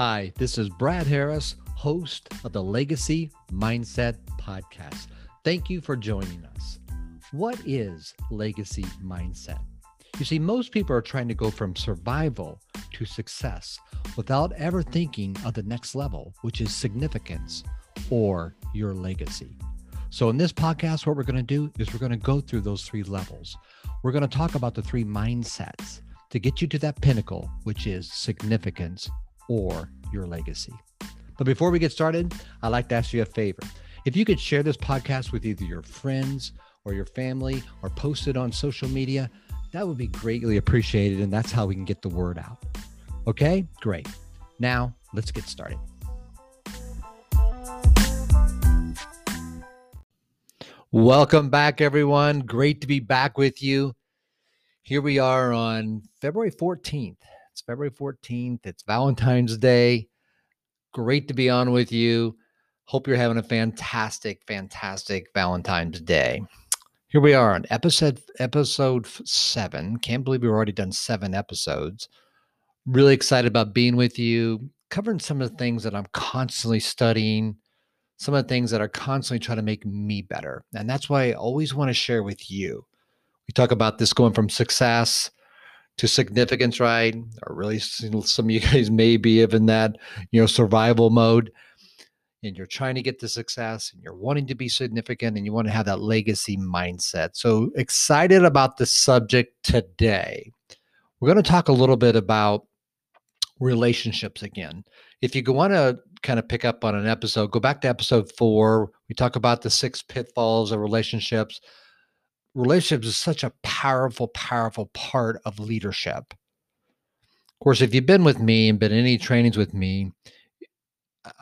Hi, this is Brad Harris, host of the Legacy Mindset Podcast. Thank you for joining us. What is legacy mindset? You see, most people are trying to go from survival to success without ever thinking of the next level, which is significance or your legacy. So, in this podcast, what we're going to do is we're going to go through those three levels. We're going to talk about the three mindsets to get you to that pinnacle, which is significance or your legacy. But before we get started, I'd like to ask you a favor. If you could share this podcast with either your friends or your family or post it on social media, that would be greatly appreciated. And that's how we can get the word out. Okay, great. Now let's get started. Welcome back, everyone. Great to be back with you. Here we are on February 14th. February 14th. It's Valentine's Day. Great to be on with you. Hope you're having a fantastic, fantastic Valentine's Day. Here we are on episode episode seven. Can't believe we've already done seven episodes. Really excited about being with you, covering some of the things that I'm constantly studying, some of the things that are constantly trying to make me better. And that's why I always want to share with you. We talk about this going from success to significance, right? Or really, some of you guys may be in that, you know, survival mode. And you're trying to get to success and you're wanting to be significant and you want to have that legacy mindset. So excited about the subject today. We're going to talk a little bit about relationships again. If you want to kind of pick up on an episode, go back to episode four. We talk about the six pitfalls of relationships relationships is such a powerful, powerful part of leadership. Of course, if you've been with me and been in any trainings with me,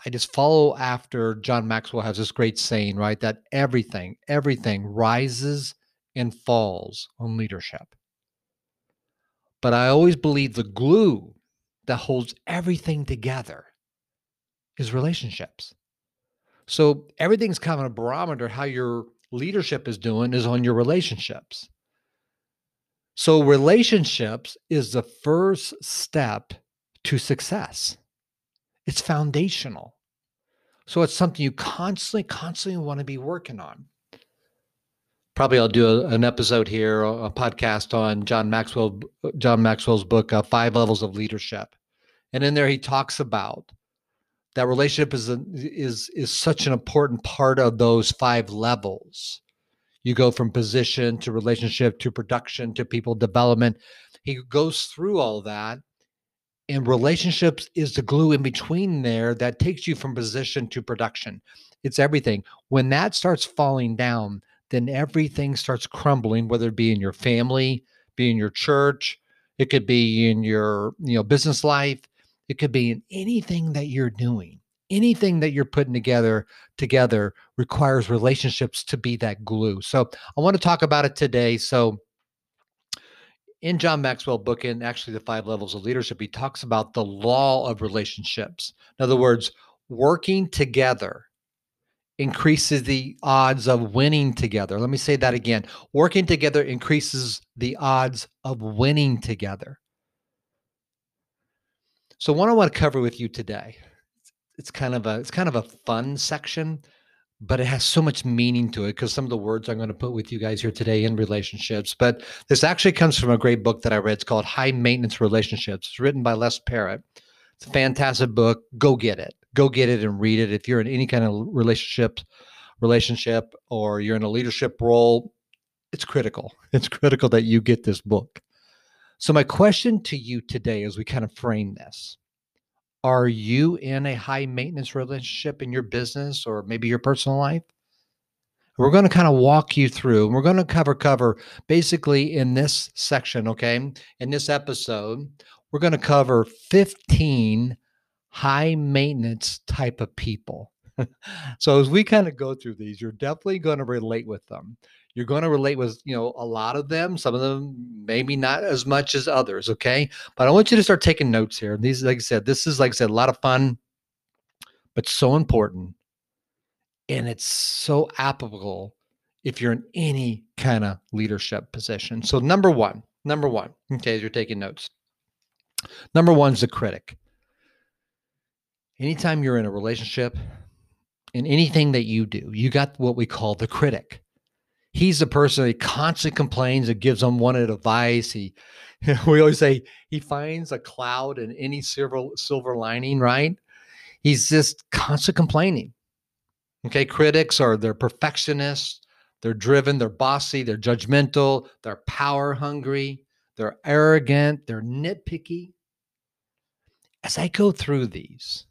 I just follow after John Maxwell has this great saying, right? That everything, everything rises and falls on leadership. But I always believe the glue that holds everything together is relationships. So everything's kind of a barometer how you're leadership is doing is on your relationships. So, relationships is the first step to success, it's foundational. So, it's something you constantly, constantly want to be working on. Probably I'll do a, an episode here, a podcast on John Maxwell, John Maxwell's book, uh, Five Levels of Leadership, and in there he talks about that relationship is a, is is such an important part of those five levels. You go from position to relationship to production to people development. He goes through all that and relationships is the glue in between there that takes you from position to production. It's everything. When that starts falling down then everything starts crumbling whether it be in your family be in your church it could be in your you know business life it could be in anything that you're doing. Anything that you're putting together together requires relationships to be that glue. So I want to talk about it today. So in John Maxwell book, in actually the five levels of leadership, he talks about the law of relationships. In other words, working together increases the odds of winning together. Let me say that again. Working together increases the odds of winning together. So what I want to cover with you today, it's kind of a it's kind of a fun section, but it has so much meaning to it because some of the words I'm going to put with you guys here today in relationships. But this actually comes from a great book that I read. It's called High Maintenance Relationships. It's written by Les Parrott. It's a fantastic book. Go get it. Go get it and read it. If you're in any kind of relationship, relationship, or you're in a leadership role, it's critical. It's critical that you get this book. So, my question to you today as we kind of frame this are you in a high maintenance relationship in your business or maybe your personal life? We're going to kind of walk you through, we're going to cover cover basically in this section, okay? In this episode, we're going to cover 15 high maintenance type of people. so as we kind of go through these, you're definitely going to relate with them you're going to relate with you know a lot of them some of them maybe not as much as others okay? But i want you to start taking notes here. These like i said this is like i said a lot of fun but so important and it's so applicable if you're in any kind of leadership position. So number one number one okay as you're taking notes. Number one is the critic. Anytime you're in a relationship, in anything that you do, you got what we call the critic. He's the person that constantly complains and gives unwanted advice. He, we always say he finds a cloud in any silver silver lining, right? He's just constant complaining. Okay, critics are they're perfectionists, they're driven, they're bossy, they're judgmental, they're power hungry, they're arrogant, they're nitpicky. As I go through these,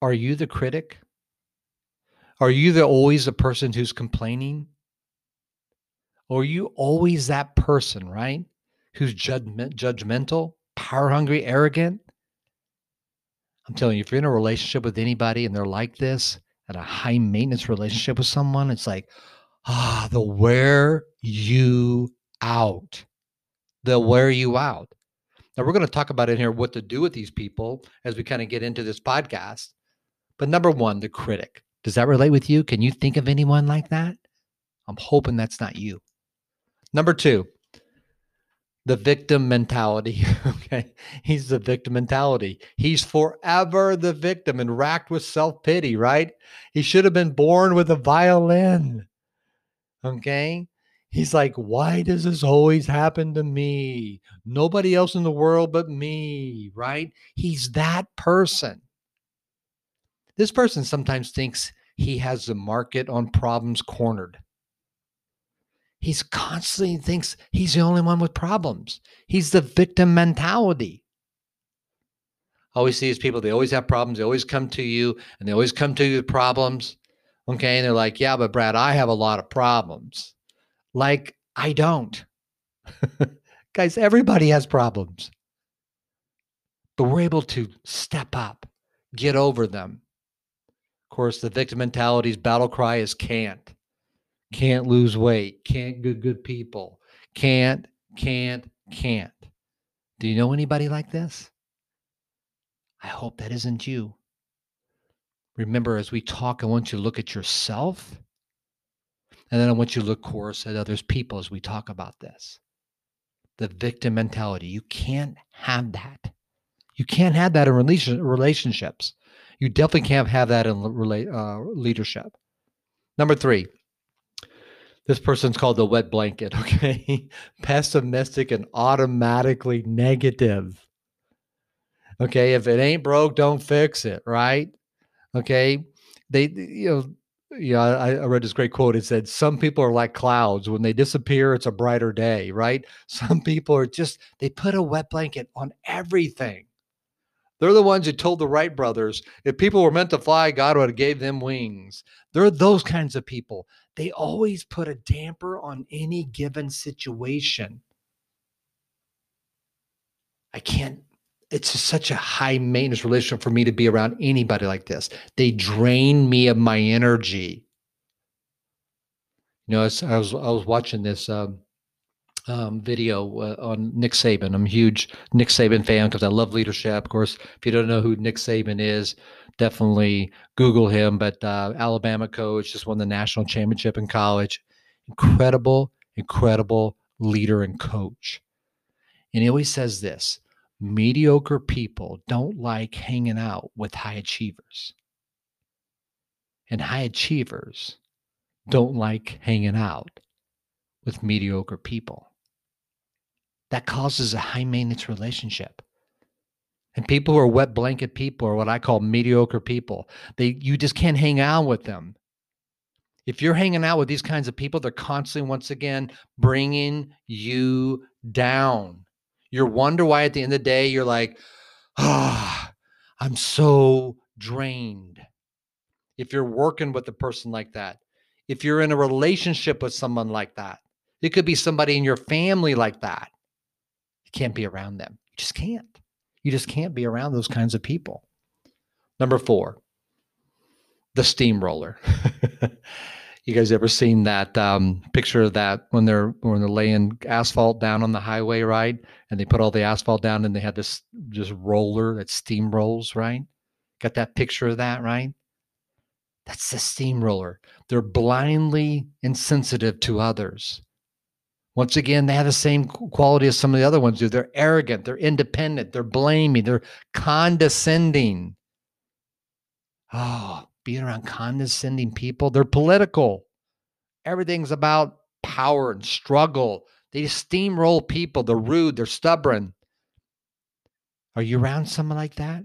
are you the critic? Are you the always the person who's complaining? Or are you always that person, right? Who's judgment, judgmental, power hungry, arrogant? I'm telling you, if you're in a relationship with anybody and they're like this, at a high maintenance relationship with someone, it's like, ah, they'll wear you out. They'll wear you out. Now, we're going to talk about in here what to do with these people as we kind of get into this podcast. But number one, the critic. Does that relate with you? Can you think of anyone like that? I'm hoping that's not you. Number two, the victim mentality. okay. He's the victim mentality. He's forever the victim and racked with self pity, right? He should have been born with a violin. Okay. He's like, why does this always happen to me? Nobody else in the world but me, right? He's that person. This person sometimes thinks he has the market on problems cornered. He's constantly thinks he's the only one with problems. He's the victim mentality. Always see these people, they always have problems. They always come to you and they always come to you with problems. Okay. And they're like, yeah, but Brad, I have a lot of problems. Like, I don't. Guys, everybody has problems. But we're able to step up, get over them, of course, the victim mentality's battle cry is can't. Can't lose weight. Can't good good people. Can't, can't, can't. Do you know anybody like this? I hope that isn't you. Remember, as we talk, I want you to look at yourself. And then I want you to look, of course, at others people as we talk about this. The victim mentality. You can't have that. You can't have that in relationships. You definitely can't have that in uh, leadership. Number three, this person's called the wet blanket, okay? Pessimistic and automatically negative. Okay, if it ain't broke, don't fix it, right? Okay, they, you know, yeah, I, I, read this great quote. It said, Some people are like clouds. When they disappear, it's a brighter day, right? Some people are just, they put a wet blanket on everything. They're the ones who told the Wright brothers if people were meant to fly, God would have gave them wings. They're those kinds of people. They always put a damper on any given situation. I can't, it's such a high maintenance relationship for me to be around anybody like this. They drain me of my energy. You know, I was, I was, I was watching this um, um, video uh, on Nick Saban. I'm a huge Nick Saban fan because I love leadership. Of course, if you don't know who Nick Saban is, definitely Google him. But uh, Alabama coach, just won the national championship in college. Incredible, incredible leader and coach. And he always says this mediocre people don't like hanging out with high achievers. And high achievers don't like hanging out with mediocre people that causes a high maintenance relationship. And people who are wet blanket people are what I call mediocre people. They you just can't hang out with them. If you're hanging out with these kinds of people, they're constantly once again bringing you down. You wonder why at the end of the day you're like, "Ah, oh, I'm so drained." If you're working with a person like that, if you're in a relationship with someone like that, it could be somebody in your family like that can't be around them. You just can't. You just can't be around those kinds of people. Number four, the steamroller. you guys ever seen that um, picture of that when they're when they're laying asphalt down on the highway, right? And they put all the asphalt down, and they have this just roller that steamrolls, right? Got that picture of that, right? That's the steamroller. They're blindly insensitive to others. Once again, they have the same quality as some of the other ones do. They're arrogant, they're independent, they're blaming, they're condescending. Oh, being around condescending people, they're political. Everything's about power and struggle. They steamroll people. They're rude. They're stubborn. Are you around someone like that?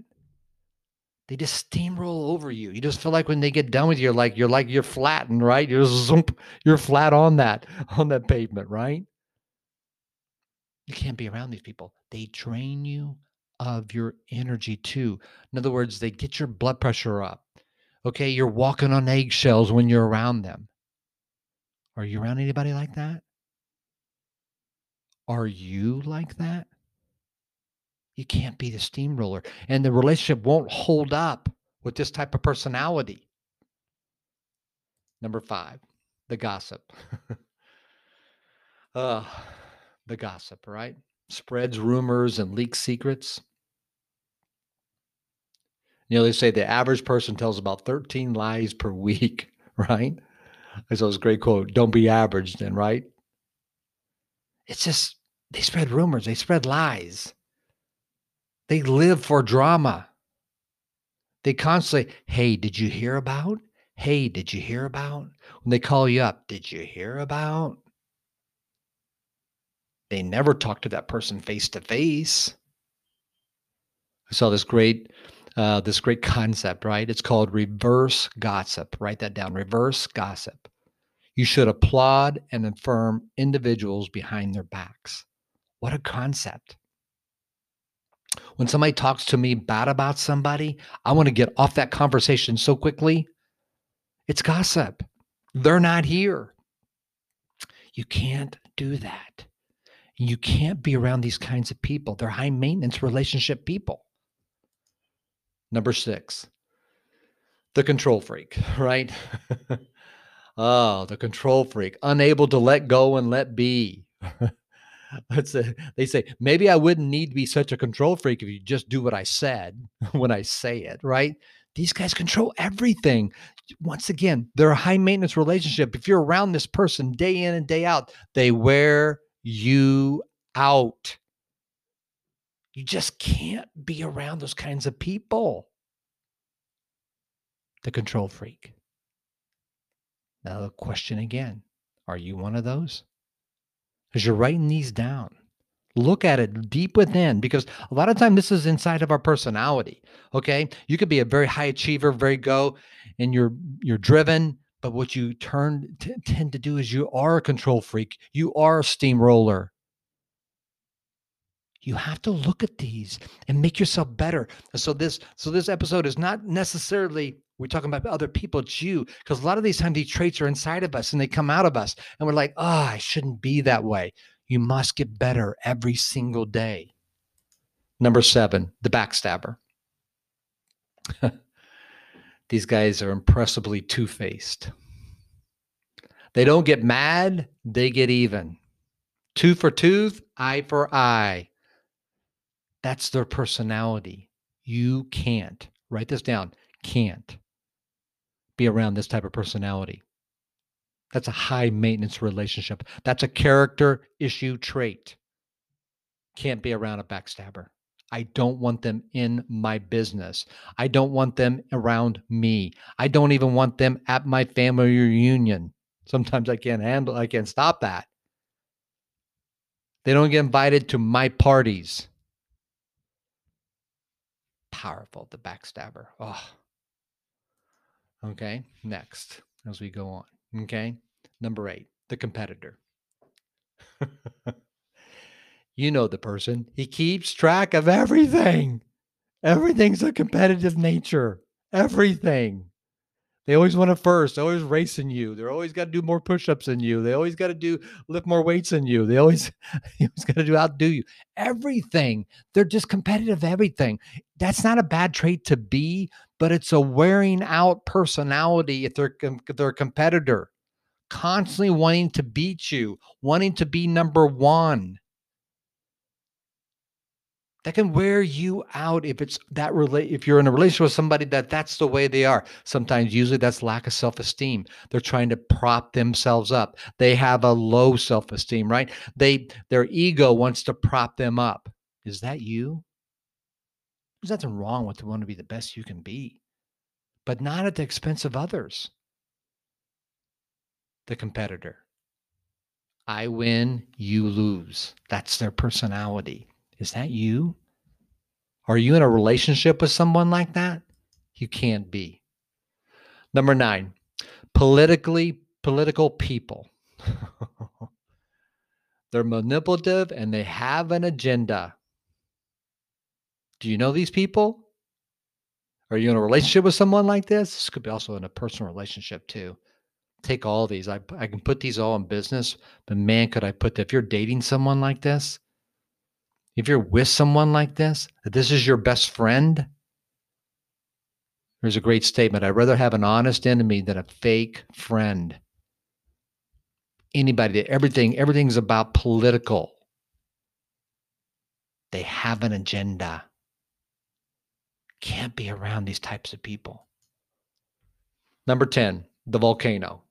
They just steamroll over you. You just feel like when they get done with you, like you're like you're flattened, right? You're zoom, you're flat on that on that pavement, right? You can't be around these people. They drain you of your energy too. In other words, they get your blood pressure up. Okay, you're walking on eggshells when you're around them. Are you around anybody like that? Are you like that? You can't be the steamroller. And the relationship won't hold up with this type of personality. Number five, the gossip. uh, the gossip, right? Spreads rumors and leaks secrets. You know, they say the average person tells about 13 lies per week, right? I saw this great quote don't be average then, right? It's just, they spread rumors, they spread lies. They live for drama. They constantly, hey, did you hear about? Hey, did you hear about? When they call you up, did you hear about? They never talk to that person face to face. I saw this great uh, this great concept, right? It's called reverse gossip. Write that down. Reverse gossip. You should applaud and affirm individuals behind their backs. What a concept. When somebody talks to me bad about somebody, I want to get off that conversation so quickly. It's gossip. They're not here. You can't do that. You can't be around these kinds of people. They're high maintenance relationship people. Number six, the control freak, right? oh, the control freak, unable to let go and let be. Let's say, they say, maybe I wouldn't need to be such a control freak if you just do what I said when I say it, right? These guys control everything. Once again, they're a high maintenance relationship. If you're around this person day in and day out, they wear you out. You just can't be around those kinds of people. The control freak. Now, the question again are you one of those? As you're writing these down, look at it deep within because a lot of time this is inside of our personality. Okay. You could be a very high achiever, very go, and you're you're driven, but what you turn t- tend to do is you are a control freak. You are a steamroller. You have to look at these and make yourself better. So this so this episode is not necessarily we're talking about other people, you. Because a lot of these times these traits are inside of us and they come out of us. And we're like, oh, I shouldn't be that way. You must get better every single day. Number seven, the backstabber. these guys are impressively two faced. They don't get mad, they get even. Tooth for tooth, eye for eye. That's their personality. You can't, write this down, can't be around this type of personality. That's a high maintenance relationship. That's a character issue trait. Can't be around a backstabber. I don't want them in my business. I don't want them around me. I don't even want them at my family reunion. Sometimes I can't handle, I can't stop that. They don't get invited to my parties powerful, the backstabber. Oh. Okay, next as we go on. Okay, number eight, the competitor. you know the person, he keeps track of everything. Everything's a competitive nature. Everything. They always want it first. They're always racing you. They're always got to do more push-ups than you. They always got to do lift more weights than you. They always, they always got to do outdo you. Everything. They're just competitive. Everything. That's not a bad trait to be, but it's a wearing out personality if they're if they're a competitor, constantly wanting to beat you, wanting to be number one. That can wear you out if it's that relate if you're in a relationship with somebody that that's the way they are. Sometimes usually that's lack of self-esteem. They're trying to prop themselves up. They have a low self-esteem right? They their ego wants to prop them up. Is that you there's nothing wrong with wanting to be the best you can be but not at the expense of others. The competitor. I win, you lose. That's their personality. Is that you? Are you in a relationship with someone like that? You can't be. Number nine, politically political people. They're manipulative and they have an agenda. Do you know these people? Are you in a relationship with someone like this? This could be also in a personal relationship too. Take all these. I, I can put these all in business, but man, could I put that if you're dating someone like this, if you're with someone like this, that this is your best friend, there's a great statement. I'd rather have an honest enemy than a fake friend. Anybody, everything, everything's about political. They have an agenda. Can't be around these types of people. Number 10, the volcano.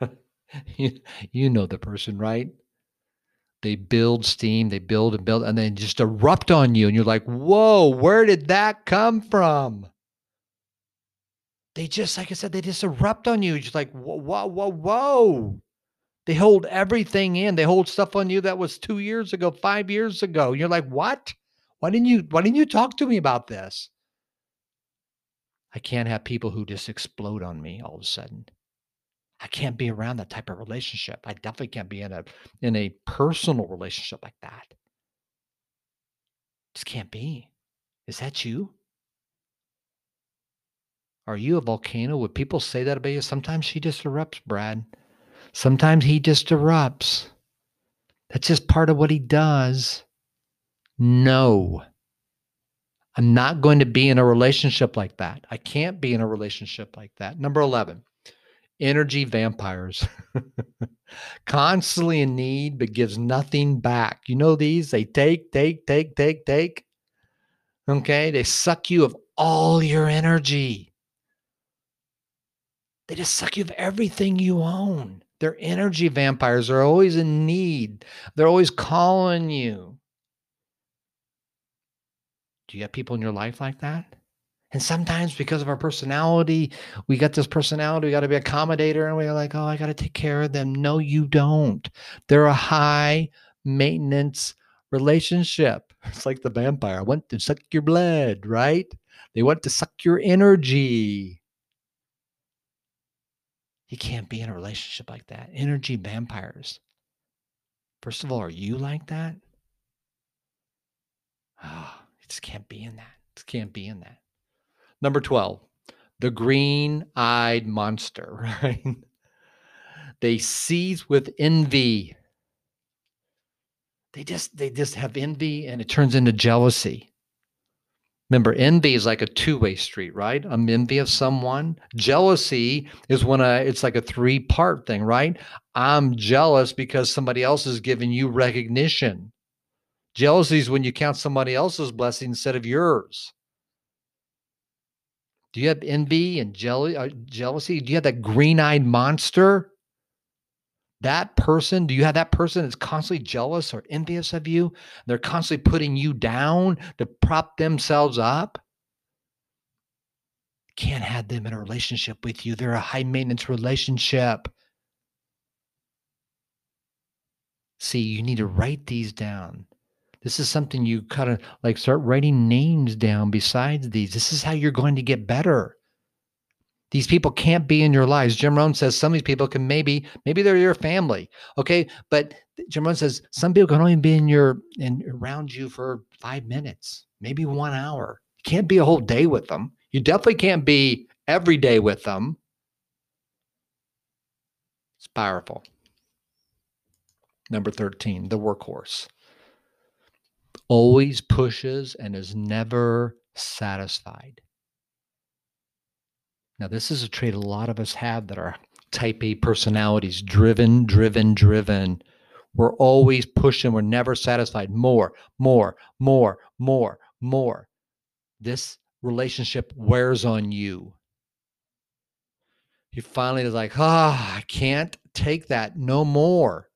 you, know the person, right? They build steam, they build and build, and then just erupt on you. And you're like, whoa, where did that come from? They just, like I said, they just erupt on you. Just like, whoa, whoa, whoa, whoa. They hold everything in. They hold stuff on you that was two years ago, five years ago. You're like, what? Why didn't you why didn't you talk to me about this? I can't have people who just explode on me all of a sudden. I can't be around that type of relationship. I definitely can't be in a in a personal relationship like that. Just can't be. Is that you? Are you a volcano? Would people say that about you? Sometimes she just erupts, Brad. Sometimes he just erupts. That's just part of what he does. No. I'm not going to be in a relationship like that. I can't be in a relationship like that. Number 11, energy vampires. Constantly in need, but gives nothing back. You know these? They take, take, take, take, take. Okay. They suck you of all your energy. They just suck you of everything you own. They're energy vampires. They're always in need. They're always calling you. Do you have people in your life like that? And sometimes because of our personality, we got this personality, we got to be accommodator, and we're like, oh, I got to take care of them. No, you don't. They're a high maintenance relationship. It's like the vampire. I want to suck your blood, right? They want to suck your energy. You can't be in a relationship like that. Energy vampires. First of all, are you like that? Oh, just can't be in that. Just can't be in that. Number 12, the green eyed monster, right? they seize with envy. They just they just have envy and it turns into jealousy. Remember, envy is like a two-way street, right? I'm envy of someone. Jealousy is when a it's like a three-part thing, right? I'm jealous because somebody else is giving you recognition. Jealousy is when you count somebody else's blessing instead of yours. Do you have envy and uh, jealousy? Do you have that green-eyed monster? that person, do you have that person that's constantly jealous or envious of you? They're constantly putting you down to prop themselves up? Can't have them in a relationship with you. They're a high maintenance relationship. See, you need to write these down. This is something you kind of like start writing names down besides these. This is how you're going to get better. These people can't be in your lives. Jim Rohn says some of these people can maybe, maybe they're your family. Okay. But Jim Rohn says some people can only be in your and around you for five minutes, maybe one hour. You can't be a whole day with them. You definitely can't be every day with them. It's powerful. Number 13, the workhorse. Always pushes and is never satisfied. Now, this is a trait a lot of us have that are type A personalities driven, driven, driven. We're always pushing, we're never satisfied. More, more, more, more, more. This relationship wears on you. You finally is like, ah, oh, I can't take that no more.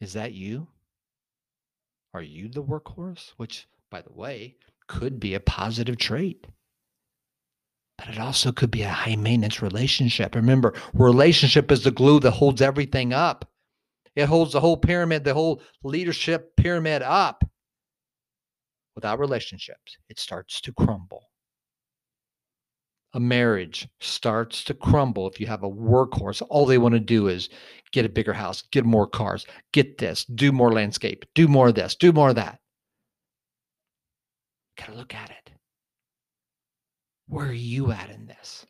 Is that you? Are you the workhorse? Which, by the way, could be a positive trait. but it also could be a high maintenance relationship. Remember, relationship is the glue that holds everything up. It holds the whole pyramid, the whole leadership pyramid up. Without relationships, it starts to crumble. A marriage starts to crumble if you have a workhorse. All they want to do is get a bigger house, get more cars, get this, do more landscape, do more of this, do more of that. Got to look at it. Where are you at in this?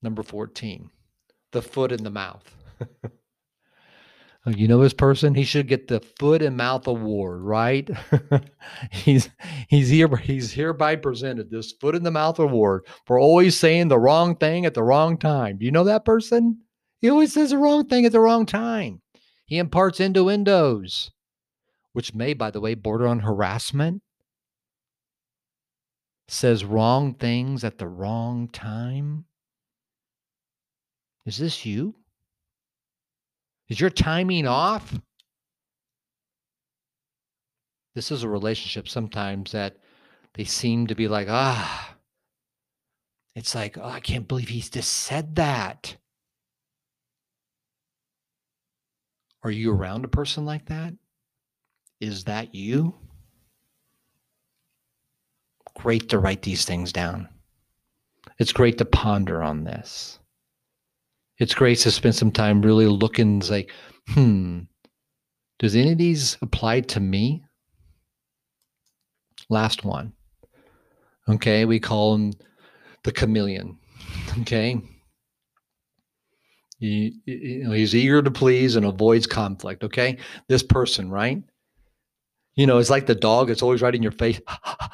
Number 14, the foot in the mouth. you know this person? He should get the foot and mouth award right? He's he's here he's hereby presented this foot in the mouth award for always saying the wrong thing at the wrong time. Do you know that person? He always says the wrong thing at the wrong time. He imparts innuendos which may by the way border on harassment. Says wrong things at the wrong time? Is this you? Is your timing off? This is a relationship sometimes that they seem to be like, ah, it's like, oh, I can't believe he's just said that. Are you around a person like that? Is that you? great to write these things down. It's great to ponder on this. It's great to spend some time really looking like, hmm, does any of these apply to me? Last one. Okay, we call him the chameleon. Okay. You know, he's eager to please and avoids conflict. Okay. This person, right? You know, it's like the dog. that's always right in your face,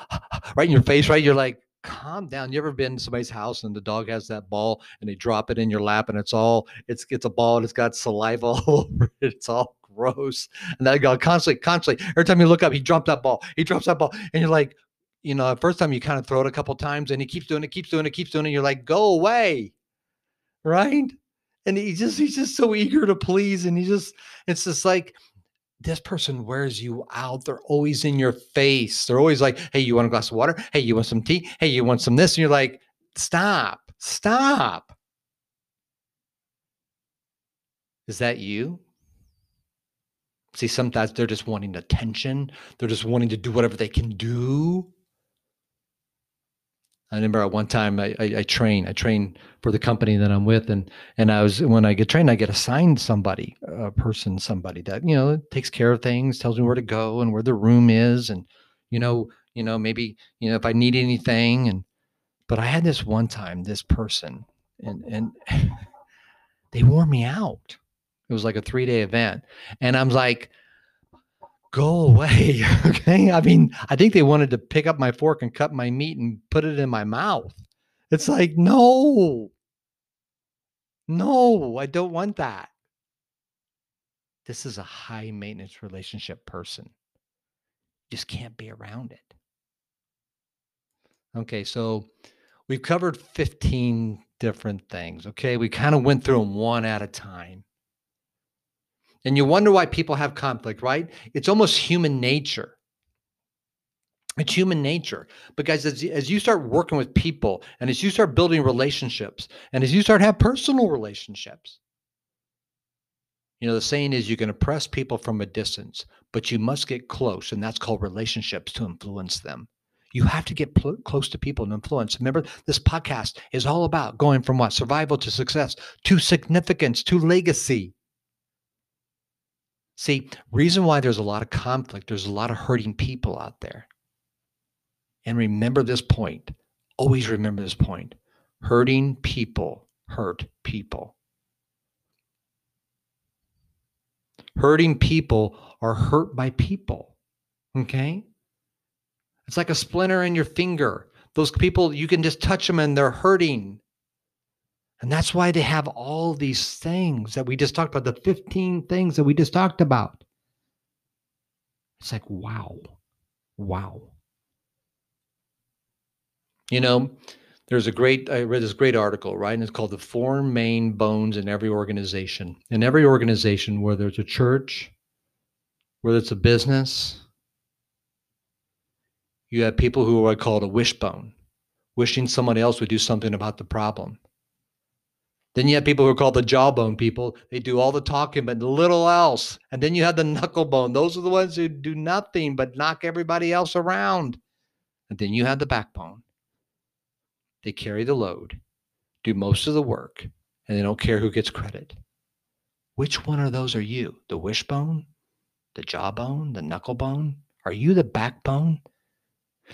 right in your face, right? You're like, calm down. You ever been to somebody's house and the dog has that ball and they drop it in your lap and it's all, it's, it's a ball and it's got saliva all over it. It's all gross. And that guy constantly, constantly, every time you look up, he dropped that ball. He drops that ball. And you're like, you know, first time you kind of throw it a couple times and he keeps doing it, keeps doing it, keeps doing it. You're like, go away. Right. And he just, he's just so eager to please. And he just, it's just like, this person wears you out. They're always in your face. They're always like, hey, you want a glass of water? Hey, you want some tea? Hey, you want some this? And you're like, stop, stop. Is that you? See, sometimes they're just wanting attention. They're just wanting to do whatever they can do. I remember at one time I, I, I, train, I train for the company that I'm with, and and I was when I get trained, I get assigned somebody, a person, somebody that you know takes care of things, tells me where to go and where the room is, and you know, you know, maybe you know if I need anything, and but I had this one time, this person, and and they wore me out. It was like a three day event, and I'm like, go away. okay. I mean, I think they wanted to pick up my fork and cut my meat and put it in my mouth. It's like, no, no, I don't want that. This is a high maintenance relationship person. Just can't be around it. Okay. So we've covered 15 different things. Okay. We kind of went through them one at a time. And you wonder why people have conflict, right? It's almost human nature. It's human nature because as, as you start working with people and as you start building relationships and as you start have personal relationships, you know, the saying is you can oppress people from a distance, but you must get close, and that's called relationships to influence them. You have to get pl- close to people and influence. Remember, this podcast is all about going from what? Survival to success, to significance, to legacy. See, reason why there's a lot of conflict, there's a lot of hurting people out there. And remember this point. Always remember this point. Hurting people hurt people. Hurting people are hurt by people. Okay? It's like a splinter in your finger. Those people, you can just touch them and they're hurting. And that's why they have all these things that we just talked about, the 15 things that we just talked about. It's like, wow, wow. You know, there's a great, I read this great article, right? And it's called The Four Main Bones in Every Organization. In every organization, whether it's a church, whether it's a business, you have people who are called a wishbone. wishing someone else would do something about the problem. Then you have people who are called the jawbone people. They do all the talking, but little else. And then you have the knucklebone. Those are the ones who do nothing but knock everybody else around. And then you have the backbone. They carry the load, do most of the work, and they don't care who gets credit. Which one of those are you? The wishbone? The jawbone? The knucklebone? Are you the backbone?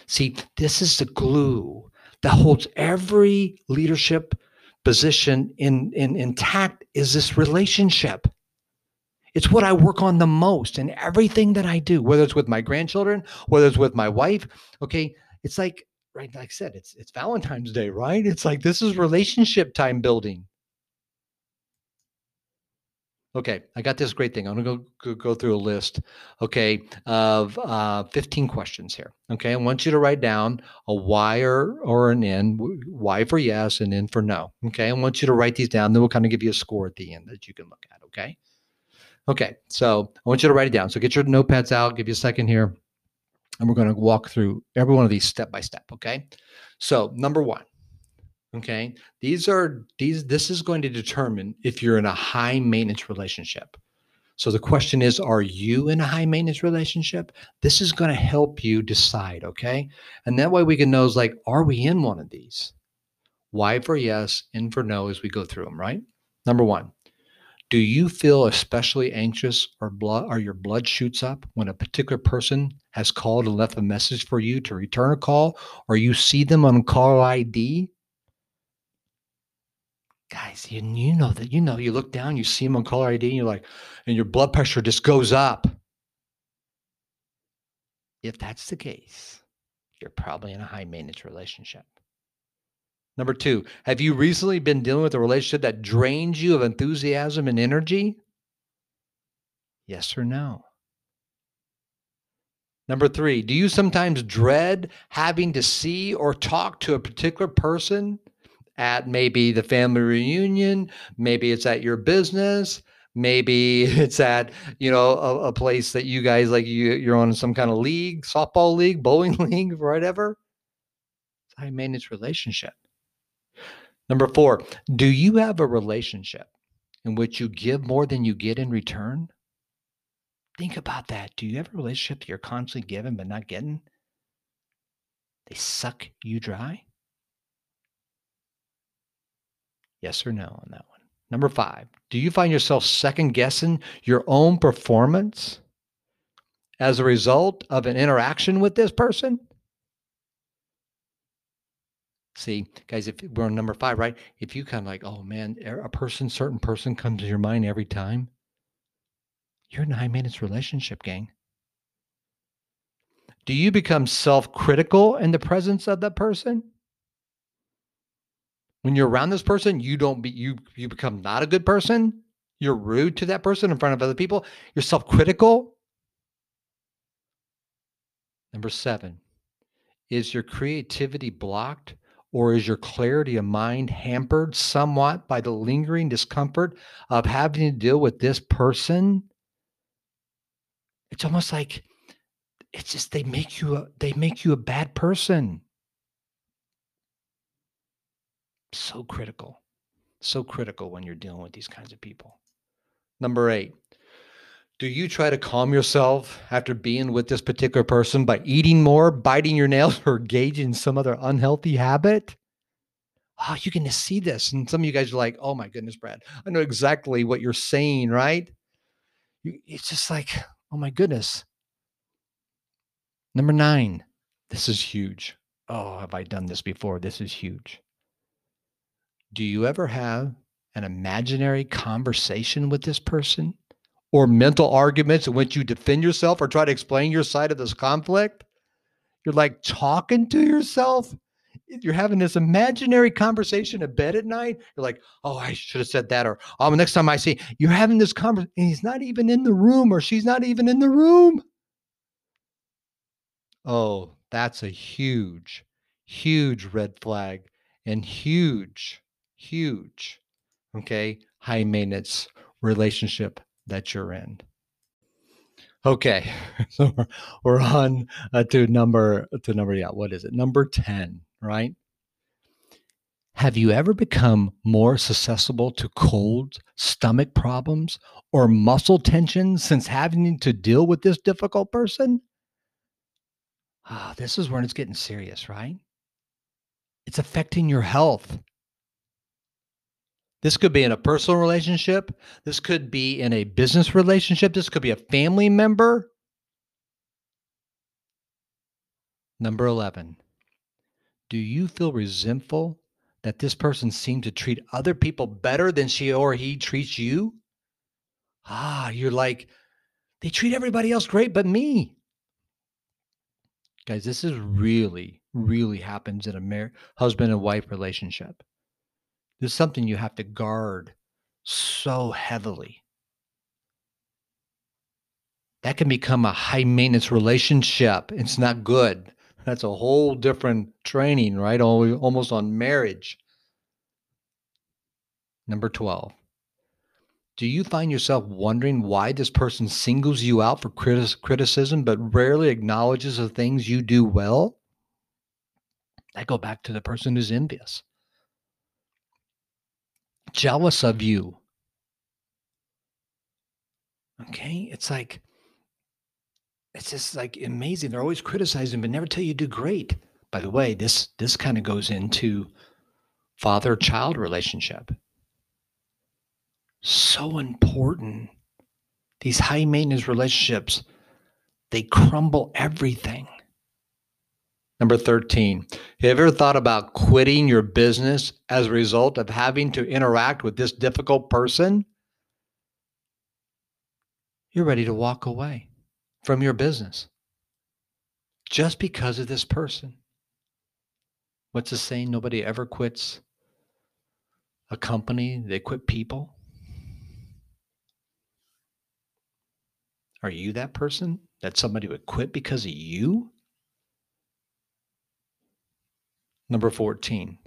See, this is the glue that holds every leadership position in, in intact is this relationship. It's what I work on the most in everything that I do, whether it's with my grandchildren, whether it's with my wife. Okay. It's like, right, like I said, it's it's Valentine's Day, right? It's like this is relationship time building. Okay, I got this great thing. I'm gonna go go, through a list, okay, of uh, 15 questions here. Okay, I want you to write down a Y or or an N, Y for yes and N for no. Okay, I want you to write these down. Then we'll kind of give you a score at the end that you can look at. Okay. Okay, so I want you to write it down. So get your notepads out. Give you a second here, and we're to walk through every one of these step by step. Okay. So number one, Okay. These are these this is going to determine if you're in a high maintenance relationship. So the question is are you in a high maintenance relationship? This is going to help you decide, okay? And that way we can know is like are we in one of these? Y for yes, N for no as we go through them, right? Number 1. Do you feel especially anxious or blood or your blood shoots up when a particular person has called and left a message for you to return a call or you see them on call ID guys, you, you know that, you know, you look down, you see them on caller ID, and you're like, and your blood pressure just goes up. If that's the case, you're probably in a high maintenance relationship. Number two, have you recently been dealing with a relationship that drains you of enthusiasm and energy? Yes or no? Number three, do you sometimes dread having to see or talk to a particular person at maybe the family reunion, maybe it's at your business, maybe it's at you know a, a place that you guys like you you're on some kind of league, softball league, bowling league, whatever. It's high maintenance relationship. Number four, do you have a relationship in which you give more than you get in return? Think about that. Do you have a relationship that you're constantly giving but not getting? They suck you dry. Yes or no on that one. Number five, do you find yourself second guessing your own performance as a result of an interaction with this person? See, guys, if we're on number five, right? If you kind of like, oh man, er, a person, certain person comes to your mind every time, you're in a high maintenance relationship, gang. Do you become self critical in the presence of that person? When you're around this person, you don't be you you become not a good person. You're rude to that person in front of other people. You're self-critical. Number 7. Is your creativity blocked or is your clarity of mind hampered somewhat by the lingering discomfort of having to deal with this person? It's almost like it's just they make you a they make you a bad person so critical. So critical when you're dealing with these kinds of people. Number eight, do you try to calm yourself after being with this particular person by eating more, biting your nails, or engaging in some other unhealthy habit? Oh, you can see this. And some of you guys are like, oh my goodness, Brad, I know exactly what you're saying, right? It's just like, oh my goodness. Number nine, this is huge. Oh, have I done this before? This is huge. Do you ever have an imaginary conversation with this person or mental arguments in which you defend yourself or try to explain your side of this conflict? You're like talking to yourself. You're having this imaginary conversation in bed at night. You're like, oh, I should have said that. Or, oh, next time I see you're having this conversation and he's not even in the room or she's not even in the room. Oh, that's a huge, huge red flag and huge huge, okay, high maintenance relationship that you're in. Okay, so we're, on uh, to number to number yeah, what is it? Number ten, right? Have you ever become more susceptible to colds, stomach problems, or muscle tension since having to deal with this difficult person? Ah, this is when it's getting serious, right? It's affecting your health. This could be in a personal relationship. This could be in a business relationship. This could be a family member. Number 11. Do you feel resentful that this person seemed to treat other people better than she or he treats you? Ah, you're like, they treat everybody else great but me. Guys, this is really, really happens in a mar- husband and wife relationship. This is something you have to guard so heavily. That can become a high maintenance relationship. It's not good. That's a whole different training, right? Almost on marriage. Number 12. Do you find yourself wondering why this person singles you out for criticism but rarely acknowledges the things you do well? I go back to the person who's envious, jealous of you. Okay. It's like, it's just like amazing. They're always criticizing, but never tell you do great. By the way, this this kind of goes into father-child relationship. So important. These high maintenance relationships, they crumble everything. Number 13, have you ever thought about quitting your business as a result of having to interact with this difficult person? You're ready to walk away from your business just because of this person. What's the saying? Nobody ever quits a company, they quit people. Are you that person that somebody would quit because of you? Number 14.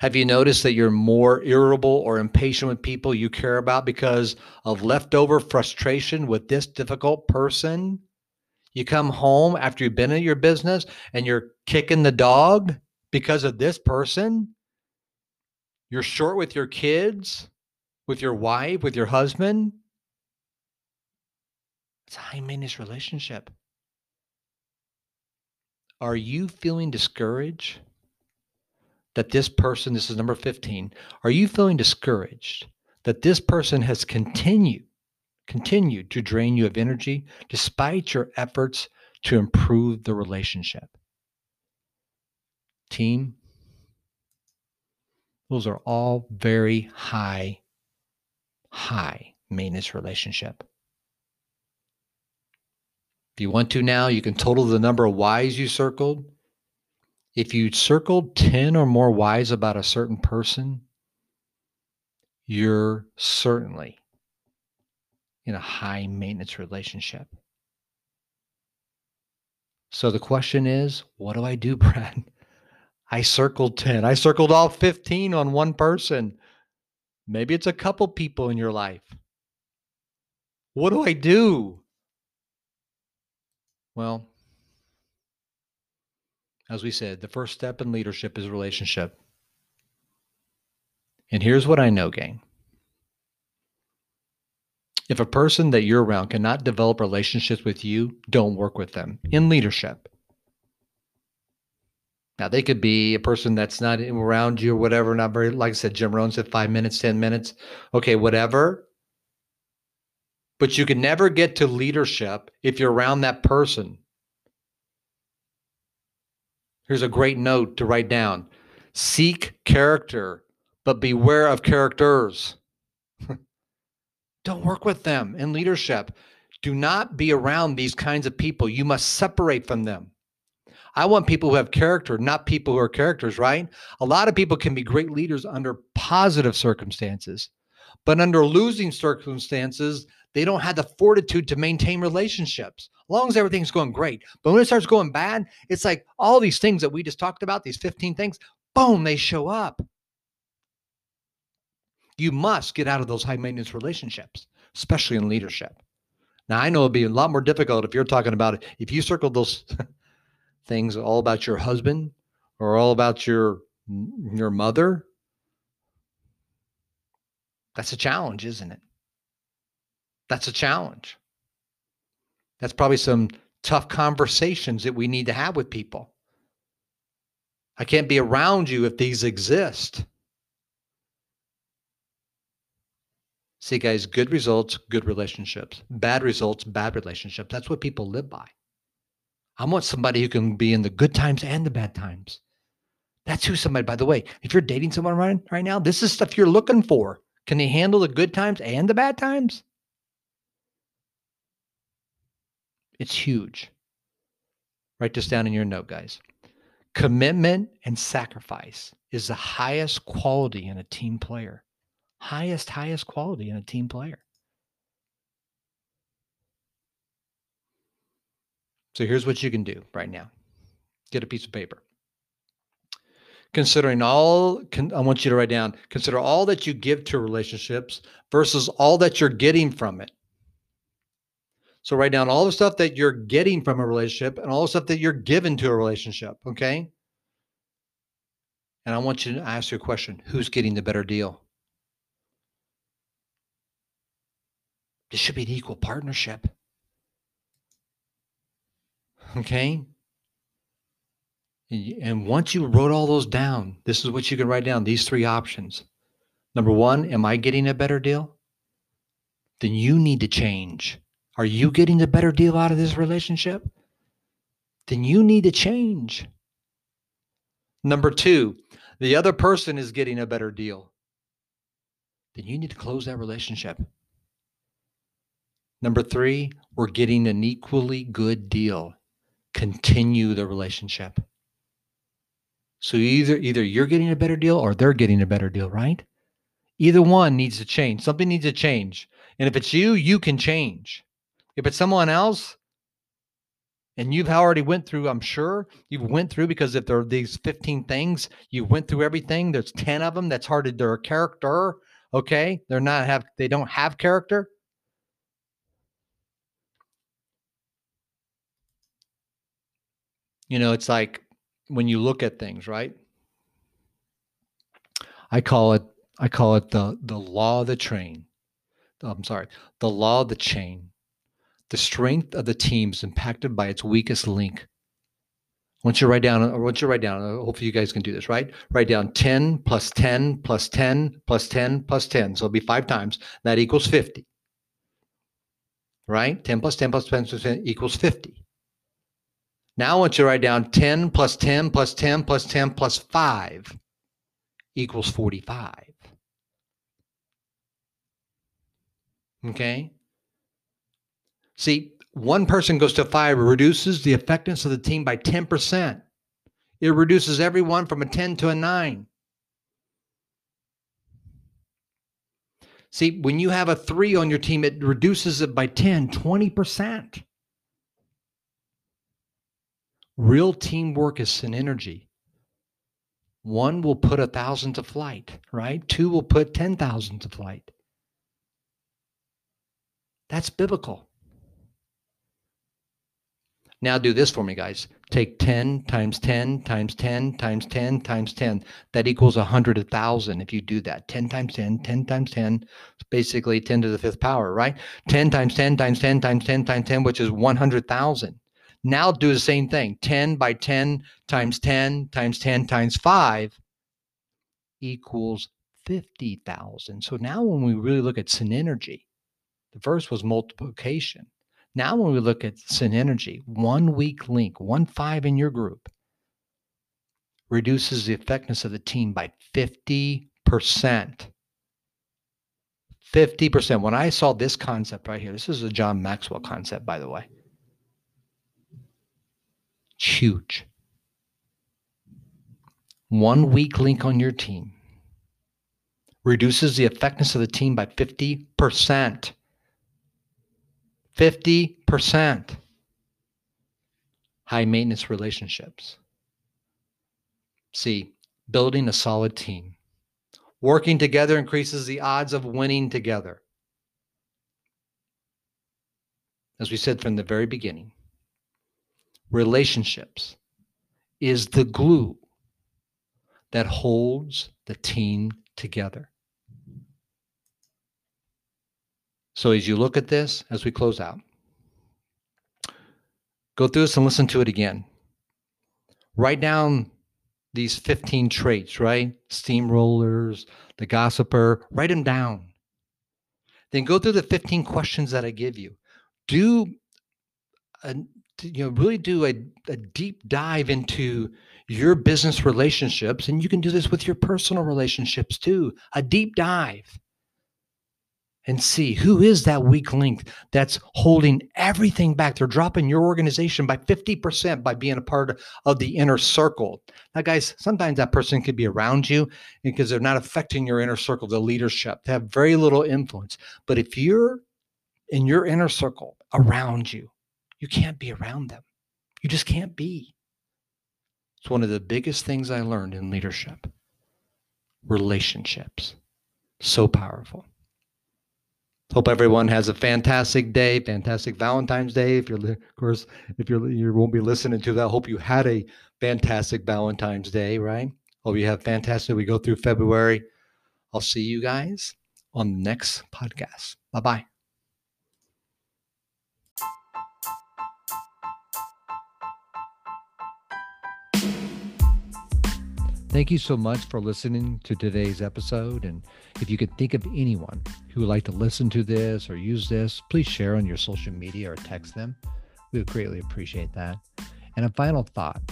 Have you noticed that you're more irritable or impatient with people you care about because of leftover frustration with this difficult person? You come home after you've been in your business and you're kicking the dog because of this person? You're short with your kids, with your wife, with your husband? It's a high maintenance relationship. Are you feeling discouraged? that this person, this is number 15, are you feeling discouraged that this person has continued, continued to drain you of energy despite your efforts to improve the relationship? Team, those are all very high, high maintenance relationship. If you want to now, you can total the number of whys you circled if you circled 10 or more whys about a certain person, you're certainly in a high maintenance relationship. So the question is, what do I do, Brad? I circled 10. I circled all 15 on one person. Maybe it's a couple people in your life. What do I do? Well, as we said, the first step in leadership is relationship. And here's what I know, gang. If a person that you're around cannot develop relationships with you, don't work with them in leadership. Now, they could be a person that's not around you or whatever, not very, like I said, Jim Rohn said five minutes, 10 minutes. Okay, whatever. But you can never get to leadership if you're around that person Here's a great note to write down seek character, but beware of characters. Don't work with them in leadership. Do not be around these kinds of people. You must separate from them. I want people who have character, not people who are characters, right? A lot of people can be great leaders under positive circumstances, but under losing circumstances, they don't have the fortitude to maintain relationships. As long as everything's going great. But when it starts going bad, it's like all these things that we just talked about, these 15 things, boom, they show up. You must get out of those high maintenance relationships, especially in leadership. Now, I know it'd be a lot more difficult if you're talking about it. If you circle those things all about your husband or all about your your mother. That's a challenge, isn't it? That's a challenge. That's probably some tough conversations that we need to have with people. I can't be around you if these exist. See, guys, good results, good relationships. Bad results, bad relationships. That's what people live by. I want somebody who can be in the good times and the bad times. That's who somebody, by the way, if you're dating someone right, right now, this is stuff you're looking for. Can they handle the good times and the bad times? It's huge. Write this down in your note, guys. Commitment and sacrifice is the highest quality in a team player. Highest, highest quality in a team player. So here's what you can do right now get a piece of paper. Considering all, I want you to write down, consider all that you give to relationships versus all that you're getting from it. So write down all the stuff that you're getting from a relationship and all the stuff that you're given to a relationship. Okay. And I want you to ask your question who's getting the better deal? This should be an equal partnership. Okay. And once you wrote all those down, this is what you can write down these three options. Number one, am I getting a better deal? Then you need to change. Are you getting a better deal out of this relationship? Then you need to change. Number two, the other person is getting a better deal. Then you need to close that relationship. Number three, we're getting an equally good deal. Continue the relationship. So either either you're getting a better deal or they're getting a better deal, right? Either one needs to change. Something needs to change. And if it's you, you can change. If it's someone else, and you've already went through, I'm sure you've went through because if there are these 15 things, you went through everything. There's 10 of them. That's hard to their character. Okay. They're not have they don't have character. You know, it's like when you look at things, right? I call it I call it the the law of the train. I'm sorry, the law of the chain. The strength of the team is impacted by its weakest link. Once you write down, once you write down, uh, hopefully you guys can do this, right? Write down 10 plus 10 plus 10 plus 10 plus 10. So it'll be five times. That equals 50. Right? 10 plus 10 plus 10 plus 10 equals 50. Now want you write down 10 plus 10 plus 10 plus 10 plus 5 equals 45. Okay? See, one person goes to five, reduces the effectiveness of the team by 10%. It reduces everyone from a 10 to a 9. See, when you have a three on your team, it reduces it by 10, 20%. Real teamwork is synergy. One will put a thousand to flight, right? Two will put 10,000 to flight. That's biblical. Now do this for me, guys. Take 10 times 10 times 10 times 10 times 10. That equals 100,000 if you do that. 10 times 10, 10 times 10, basically 10 to the fifth power, right? 10 times 10 times 10 times 10 times 10, which is 100,000. Now do the same thing. 10 by 10 times 10 times 10 times 5 equals 50,000. So now when we really look at synergy, the first was multiplication. Now, when we look at synergy, one weak link, one five in your group, reduces the effectiveness of the team by 50%. 50%. When I saw this concept right here, this is a John Maxwell concept, by the way. It's huge. One weak link on your team reduces the effectiveness of the team by 50%. 50%. High maintenance relationships. C, building a solid team. Working together increases the odds of winning together. As we said from the very beginning, relationships is the glue that holds the team together. So as you look at this, as we close out, go through this and listen to it again. Write down these 15 traits, right? Steamrollers, the gossiper, write them down. Then go through the 15 questions that I give you. Do a, you know really do a, a deep dive into your business relationships and you can do this with your personal relationships too. A deep dive and see who is that weak link that's holding everything back. They're dropping your organization by 50% by being a part of the inner circle. Now, guys, sometimes that person could be around you because they're not affecting your inner circle, the leadership. They have very little influence. But if you're in your inner circle around you, you can't be around them. You just can't be. It's one of the biggest things I learned in leadership relationships. So powerful. Hope everyone has a fantastic day, fantastic Valentine's Day. If you're, of course, if you're, you won't be listening to that. Hope you had a fantastic Valentine's Day, right? Hope you have fantastic. We go through February. I'll see you guys on the next podcast. Bye bye. Thank you so much for listening to today's episode. And if you could think of anyone who would like to listen to this or use this, please share on your social media or text them. We would greatly appreciate that. And a final thought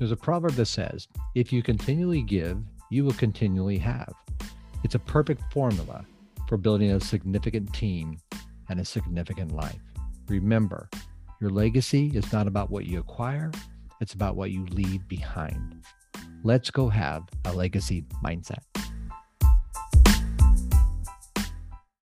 there's a proverb that says, if you continually give, you will continually have. It's a perfect formula for building a significant team and a significant life. Remember, your legacy is not about what you acquire, it's about what you leave behind. Let's go have a legacy mindset.